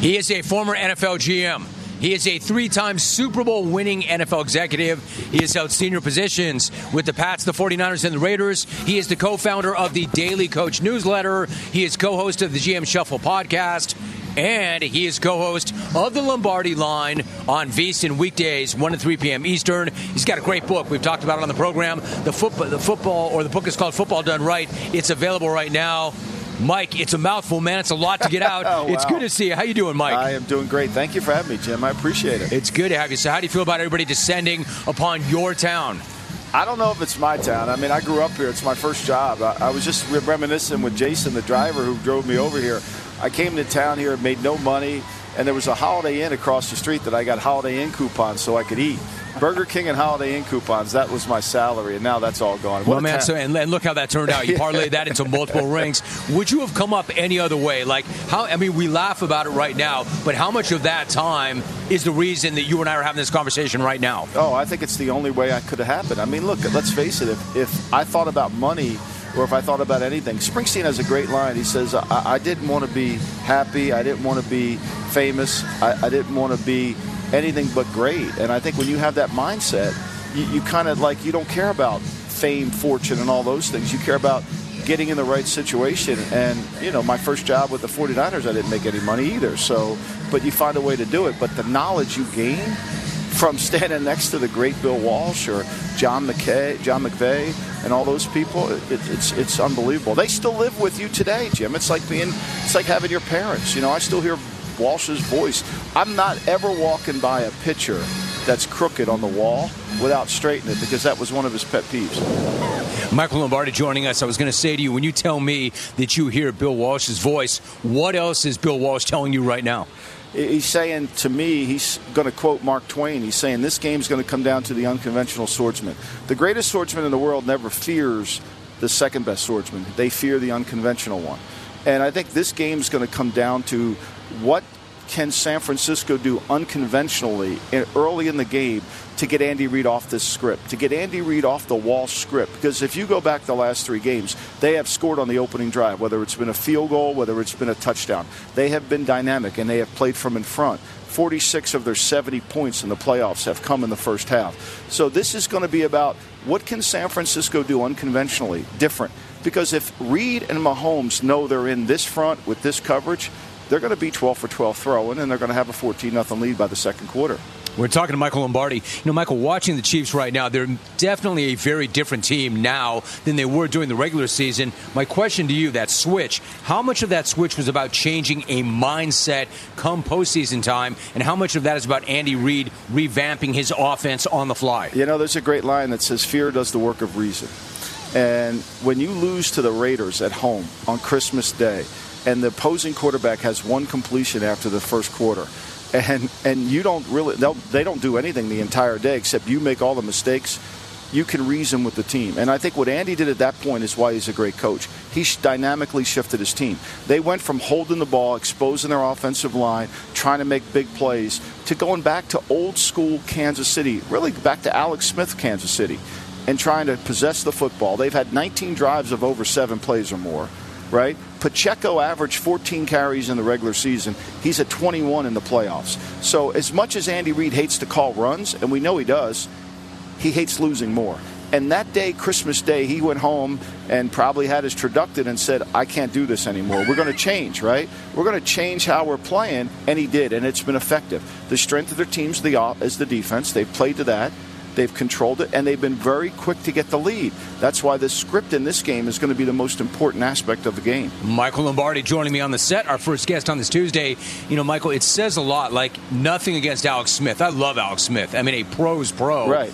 He is a former NFL GM. He is a three time Super Bowl winning NFL executive. He has held senior positions with the Pats, the 49ers, and the Raiders. He is the co founder of the Daily Coach newsletter. He is co host of the GM Shuffle podcast. And he is co host of the Lombardi line on VSiN weekdays, 1 to 3 p.m. Eastern. He's got a great book. We've talked about it on the program. The, football, the football, or the book is called Football Done Right. It's available right now. Mike, it's a mouthful, man. It's a lot to get out. oh, wow. It's good to see you. How you doing, Mike? I am doing great. Thank you for having me, Jim. I appreciate it. It's good to have you. So, how do you feel about everybody descending upon your town? I don't know if it's my town. I mean, I grew up here. It's my first job. I, I was just reminiscing with Jason, the driver who drove me over here. I came to town here, made no money, and there was a Holiday Inn across the street that I got Holiday Inn coupons so I could eat. Burger King and Holiday Inn coupons. That was my salary, and now that's all gone. What well, man, ta- so, and, and look how that turned out. You parlayed that into multiple rings. Would you have come up any other way? Like how? I mean, we laugh about it right now, but how much of that time is the reason that you and I are having this conversation right now? Oh, I think it's the only way I could have happened. I mean, look, let's face it. If, if I thought about money or if I thought about anything, Springsteen has a great line. He says, I, I didn't want to be happy. I didn't want to be famous. I, I didn't want to be anything but great. And I think when you have that mindset, you, you kind of like, you don't care about fame, fortune, and all those things. You care about getting in the right situation. And, you know, my first job with the 49ers, I didn't make any money either. So, but you find a way to do it. But the knowledge you gain from standing next to the great Bill Walsh or John McKay, John McVay, and all those people, it, it's it's unbelievable. They still live with you today, Jim. It's like being, it's like having your parents. You know, I still hear Walsh's voice. I'm not ever walking by a picture that's crooked on the wall without straightening it because that was one of his pet peeves. Michael Lombardi joining us. I was going to say to you, when you tell me that you hear Bill Walsh's voice, what else is Bill Walsh telling you right now? He's saying to me, he's going to quote Mark Twain. He's saying this game's going to come down to the unconventional swordsman. The greatest swordsman in the world never fears the second best swordsman. They fear the unconventional one. And I think this game's going to come down to what can San Francisco do unconventionally early in the game to get Andy Reid off this script, to get Andy Reid off the wall script? Because if you go back the last three games, they have scored on the opening drive, whether it's been a field goal, whether it's been a touchdown. They have been dynamic and they have played from in front. 46 of their 70 points in the playoffs have come in the first half. So this is going to be about what can San Francisco do unconventionally, different. Because if Reid and Mahomes know they're in this front with this coverage, they're going to be 12 for 12 throwing, and they're going to have a 14 0 lead by the second quarter. We're talking to Michael Lombardi. You know, Michael, watching the Chiefs right now, they're definitely a very different team now than they were during the regular season. My question to you, that switch, how much of that switch was about changing a mindset come postseason time, and how much of that is about Andy Reid revamping his offense on the fly? You know, there's a great line that says, Fear does the work of reason. And when you lose to the Raiders at home on Christmas Day, and the opposing quarterback has one completion after the first quarter, and and you don't really they don't do anything the entire day except you make all the mistakes. You can reason with the team. And i think what andy did at that point is why he's a great coach. He dynamically shifted his team. They went from holding the ball exposing their offensive line trying to make big plays to going back to old school kansas city really back to alex smith kansas city and trying to possess the football. They've had 19 drives of over seven plays or more right? Pacheco averaged 14 carries in the regular season. He's at 21 in the playoffs. So, as much as Andy Reid hates to call runs, and we know he does, he hates losing more. And that day, Christmas Day, he went home and probably had his traducted and said, I can't do this anymore. We're going to change, right? We're going to change how we're playing. And he did, and it's been effective. The strength of their team's the, is the defense. They've played to that. They've controlled it, and they've been very quick to get the lead. That's why the script in this game is going to be the most important aspect of the game. Michael Lombardi joining me on the set, our first guest on this Tuesday. You know, Michael, it says a lot. Like nothing against Alex Smith. I love Alex Smith. I mean, a pro's pro. Right.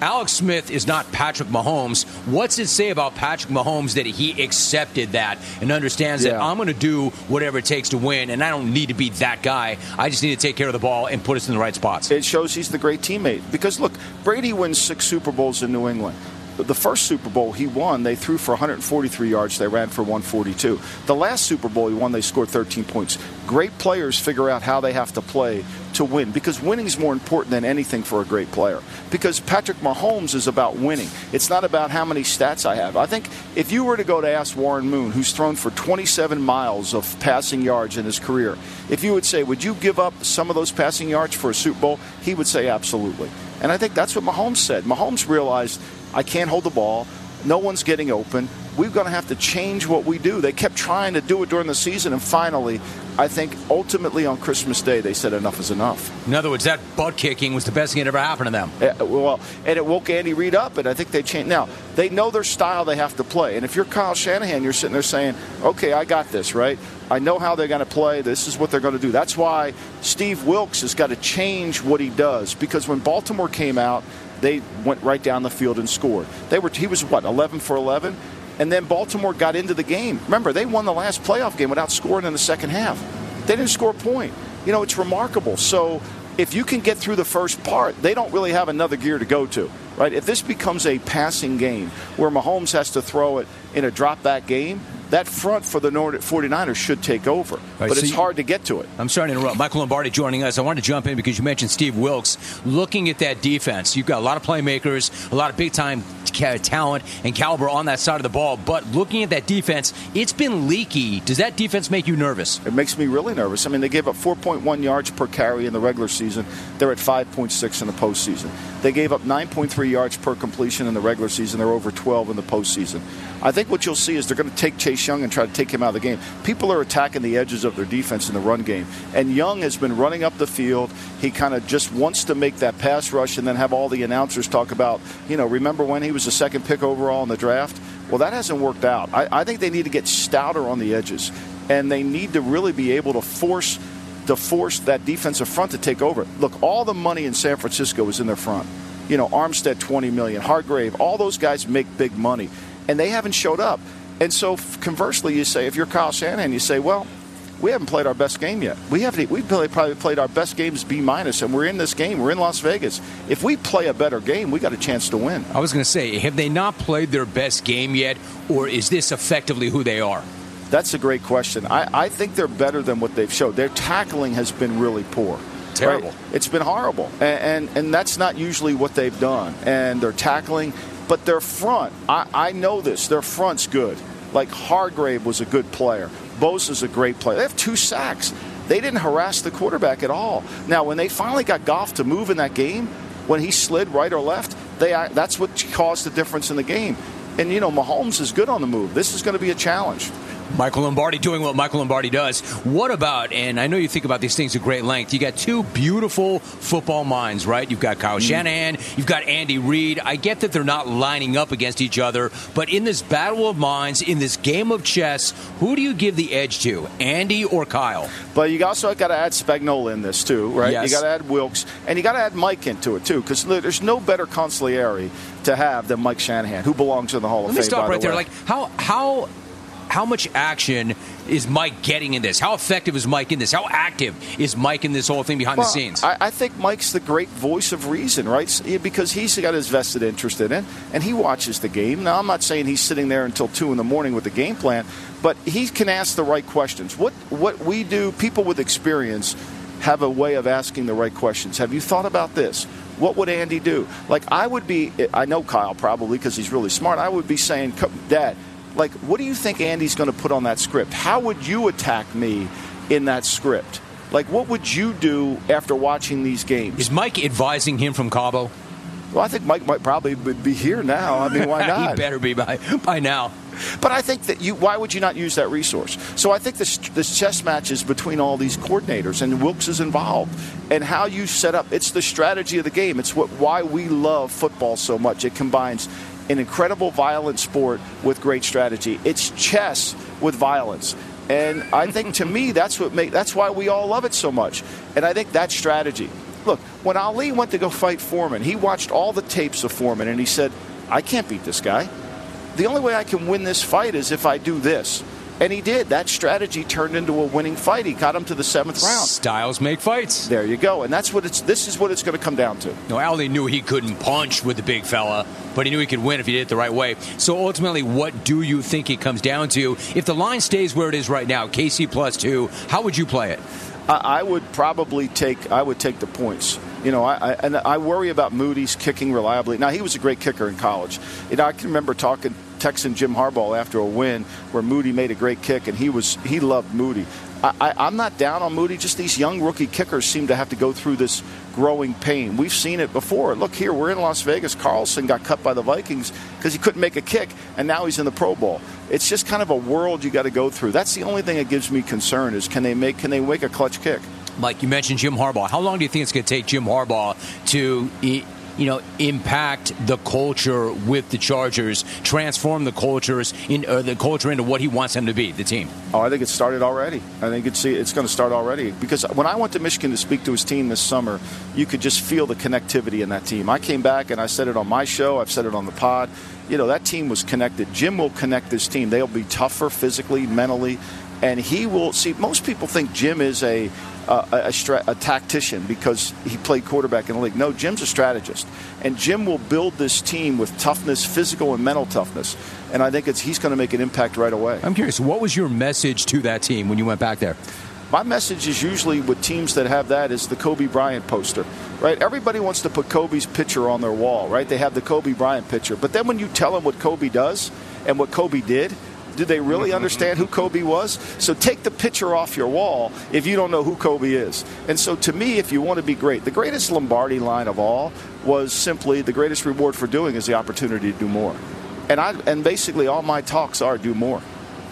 Alex Smith is not Patrick Mahomes. What's it say about Patrick Mahomes that he accepted that and understands yeah. that I'm going to do whatever it takes to win, and I don't need to be that guy. I just need to take care of the ball and put us in the right spots. It shows he's the great teammate. Because look, Brady wins six Super Bowls in New England. The first Super Bowl he won, they threw for 143 yards. They ran for 142. The last Super Bowl he won, they scored 13 points. Great players figure out how they have to play to win because winning is more important than anything for a great player. Because Patrick Mahomes is about winning. It's not about how many stats I have. I think if you were to go to ask Warren Moon, who's thrown for 27 miles of passing yards in his career, if you would say, would you give up some of those passing yards for a Super Bowl? He would say absolutely. And I think that's what Mahomes said. Mahomes realized I can't hold the ball. No one's getting open. We're going to have to change what we do. They kept trying to do it during the season, and finally, I think ultimately on Christmas Day, they said enough is enough. In other words, that butt kicking was the best thing that ever happened to them. Uh, well, and it woke Andy Reid up, and I think they changed. Now, they know their style they have to play. And if you're Kyle Shanahan, you're sitting there saying, okay, I got this, right? I know how they're going to play. This is what they're going to do. That's why Steve Wilks has got to change what he does because when Baltimore came out, they went right down the field and scored. They were he was what 11 for 11, and then Baltimore got into the game. Remember, they won the last playoff game without scoring in the second half. They didn't score a point. You know, it's remarkable. So if you can get through the first part, they don't really have another gear to go to, right? If this becomes a passing game where Mahomes has to throw it in a drop back game, that front for the 49ers should take over. Right, but so it's you, hard to get to it. I'm sorry to interrupt. Michael Lombardi joining us. I wanted to jump in because you mentioned Steve Wilks. Looking at that defense, you've got a lot of playmakers, a lot of big time talent and caliber on that side of the ball. But looking at that defense, it's been leaky. Does that defense make you nervous? It makes me really nervous. I mean, they gave up 4.1 yards per carry in the regular season. They're at 5.6 in the postseason. They gave up 9.3 yards per completion in the regular season. They're over 12 in the postseason. I think what you'll see is they're going to take Chase Young and try to take him out of the game. People are attacking the edges of their defense in the run game. And Young has been running up the field. He kind of just wants to make that pass rush and then have all the announcers talk about, you know, remember when he was the second pick overall in the draft? Well, that hasn't worked out. I, I think they need to get stouter on the edges. And they need to really be able to force to force that defensive front to take over. Look, all the money in San Francisco is in their front. You know, Armstead 20 million, Hargrave, all those guys make big money and they haven't showed up. And so, conversely, you say, if you're Kyle Shanahan, you say, well, we haven't played our best game yet. We haven't. We've probably played our best games B minus, and we're in this game. We're in Las Vegas. If we play a better game, we got a chance to win. I was going to say, have they not played their best game yet, or is this effectively who they are? That's a great question. I, I think they're better than what they've showed. Their tackling has been really poor. Terrible. Right? It's been horrible, and, and and that's not usually what they've done. And their tackling but their front, I, I know this, their front's good. Like Hargrave was a good player. Bosa is a great player. They have two sacks. They didn't harass the quarterback at all. Now, when they finally got Goff to move in that game, when he slid right or left, they that's what caused the difference in the game. And you know, Mahomes is good on the move. This is going to be a challenge. Michael Lombardi doing what Michael Lombardi does. What about, and I know you think about these things at great length, you got two beautiful football minds, right? You've got Kyle mm. Shanahan, you've got Andy Reid. I get that they're not lining up against each other, but in this battle of minds, in this game of chess, who do you give the edge to, Andy or Kyle? But you also got to add Spagnuolo in this, too, right? Yes. You got to add Wilks, and you got to add Mike into it, too, because there's no better consigliere to have than Mike Shanahan, who belongs in the Hall of Fame. Let me stop right the there. Like, how, how how much action is Mike getting in this? How effective is Mike in this? How active is Mike in this whole thing behind well, the scenes? I, I, think Mike's the great voice of reason, right? Because he's got his vested interest in it, and he watches the game. Now, I'm not saying he's sitting there until two in the morning with the game plan, but he can ask the right questions. What what we do, people with experience have a way of asking the right questions. Have you thought about this? What would Andy do? Like I would be, I know Kyle probably because he's really smart. I would be saying, Dad like, what do you think Andy's going to put on that script? How would you attack me in that script? Like, what would you do after watching these games? Is Mike advising him from Cabo? Well, I think Mike might probably be here now. I mean, why not? he better be by by now. But I think that you. Why would you not use that resource? So I think this this chess match is between all these coordinators, and Wilks is involved, and how you set up. It's the strategy of the game. It's what why we love football so much. It combines an incredible violent sport with great strategy. It's chess with violence. And I think to me that's what make that's why we all love it so much. And I think that strategy. Look, when Ali went to go fight Foreman, he watched all the tapes of Foreman and he said, I can't beat this guy. The only way I can win this fight is if I do this. And he did. That strategy turned into a winning fight. He got him to the seventh round. Styles make fights. There you go. And that's what it's. This is what it's going to come down to. No, Ali knew he couldn't punch with the big fella, but he knew he could win if he did it the right way. So ultimately, what do you think it comes down to? If the line stays where it is right now, KC plus two, how would you play it? I, I would probably take I would take the points. You know, I, I, and I worry about Moody's kicking reliably. Now he was a great kicker in college. You know, I can remember talking texting Jim Harbaugh after a win where Moody made a great kick, and he was he loved Moody. I, am not down on Moody. Just these young rookie kickers seem to have to go through this growing pain. We've seen it before. Look here, we're in Las Vegas. Carlson got cut by the Vikings because he couldn't make a kick, and now he's in the Pro Bowl. It's just kind of a world you got to go through. That's the only thing that gives me concern is can they make can they make a clutch kick? Mike, you mentioned Jim Harbaugh. How long do you think it's going to take Jim Harbaugh to you know, impact the culture with the Chargers, transform the cultures in uh, the culture into what he wants them to be, the team? Oh, I think it started already. I think it's it's going to start already because when I went to Michigan to speak to his team this summer, you could just feel the connectivity in that team. I came back and I said it on my show. I've said it on the pod. You know, that team was connected. Jim will connect this team. They'll be tougher physically, mentally, and he will see. Most people think Jim is a uh, a, stra- a, tactician because he played quarterback in the league. No, Jim's a strategist, and Jim will build this team with toughness, physical and mental toughness. And I think it's he's going to make an impact right away. I'm curious, what was your message to that team when you went back there? My message is usually with teams that have that is the Kobe Bryant poster, right? Everybody wants to put Kobe's picture on their wall, right? They have the Kobe Bryant picture, but then when you tell them what Kobe does and what Kobe did, do they really understand who Kobe was? So take the picture off your wall if you don't know who Kobe is. And so to me, if you want to be great, the greatest Lombardi line of all was simply the greatest reward for doing is the opportunity to do more. And I and basically all my talks are do more.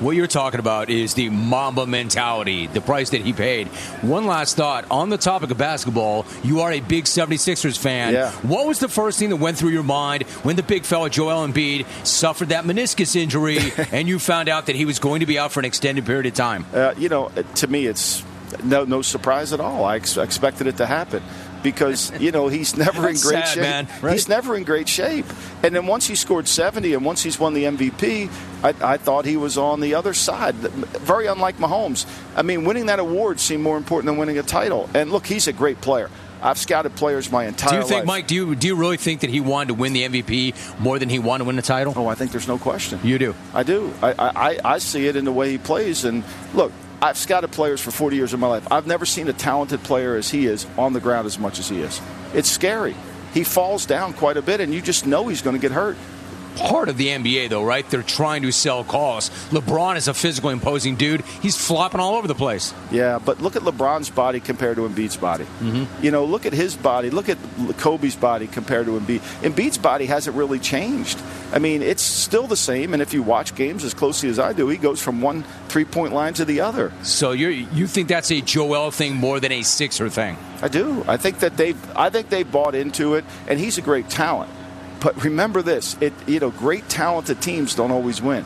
What you're talking about is the Mamba mentality, the price that he paid. One last thought on the topic of basketball, you are a big 76ers fan. Yeah. What was the first thing that went through your mind when the big fella Joel Embiid suffered that meniscus injury and you found out that he was going to be out for an extended period of time? Uh, you know, to me, it's no, no surprise at all. I ex- expected it to happen because you know he's never in great sad, shape. Man, right? He's never in great shape. And then once he scored 70 and once he's won the MVP, I, I, thought he was on the other side. Very unlike Mahomes. I mean, winning that award seemed more important than winning a title. And look, he's a great player. I've scouted players my entire life. Do you think, life. Mike? Do you do you really think that he wanted to win the MVP more than he wanted to win the title? Oh, I think there's no question. You do. I do. I I, I see it in the way he plays. And look, I've scouted players for 40 years of my life. I've never seen a talented player as he is on the ground as much as he is. It's scary. He falls down quite a bit, and you just know he's going to get hurt part of the NBA, though, right? They're trying to sell cause. LeBron is a physical, imposing dude. He's flopping all over the place. Yeah, but look at LeBron's body compared to Embiid's body. Mm-hmm. You know, look at his body. Look at Kobe's body compared to Embiid. Embiid's body hasn't really changed. I mean, it's still the same. And if you watch games as closely as I do, he goes from one three-point line to the other. So you you think that's a Joel thing more than a Sixer thing? I do. I think that they I think they bought into it, and he's a great talent. But remember this: it you know, great talented teams don't always win.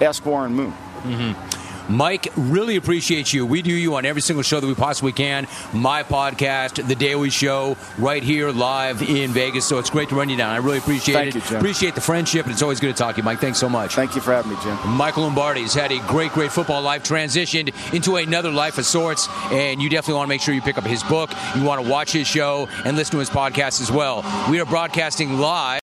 Ask Warren Moon. Mm-hmm. Mike, really appreciate you. We do you on every single show that we possibly can. My podcast, The Daily Show, right here live in Vegas. So it's great to run you down. I really appreciate Thank it. You, Jim. Appreciate the friendship, and it's always good to talk to you, Mike. Thanks so much. Thank you for having me, Jim. Michael Lombardi's had a great, great football life, transitioned into another life of sorts, and you definitely want to make sure you pick up his book. You want to watch his show and listen to his podcast as well. We are broadcasting live.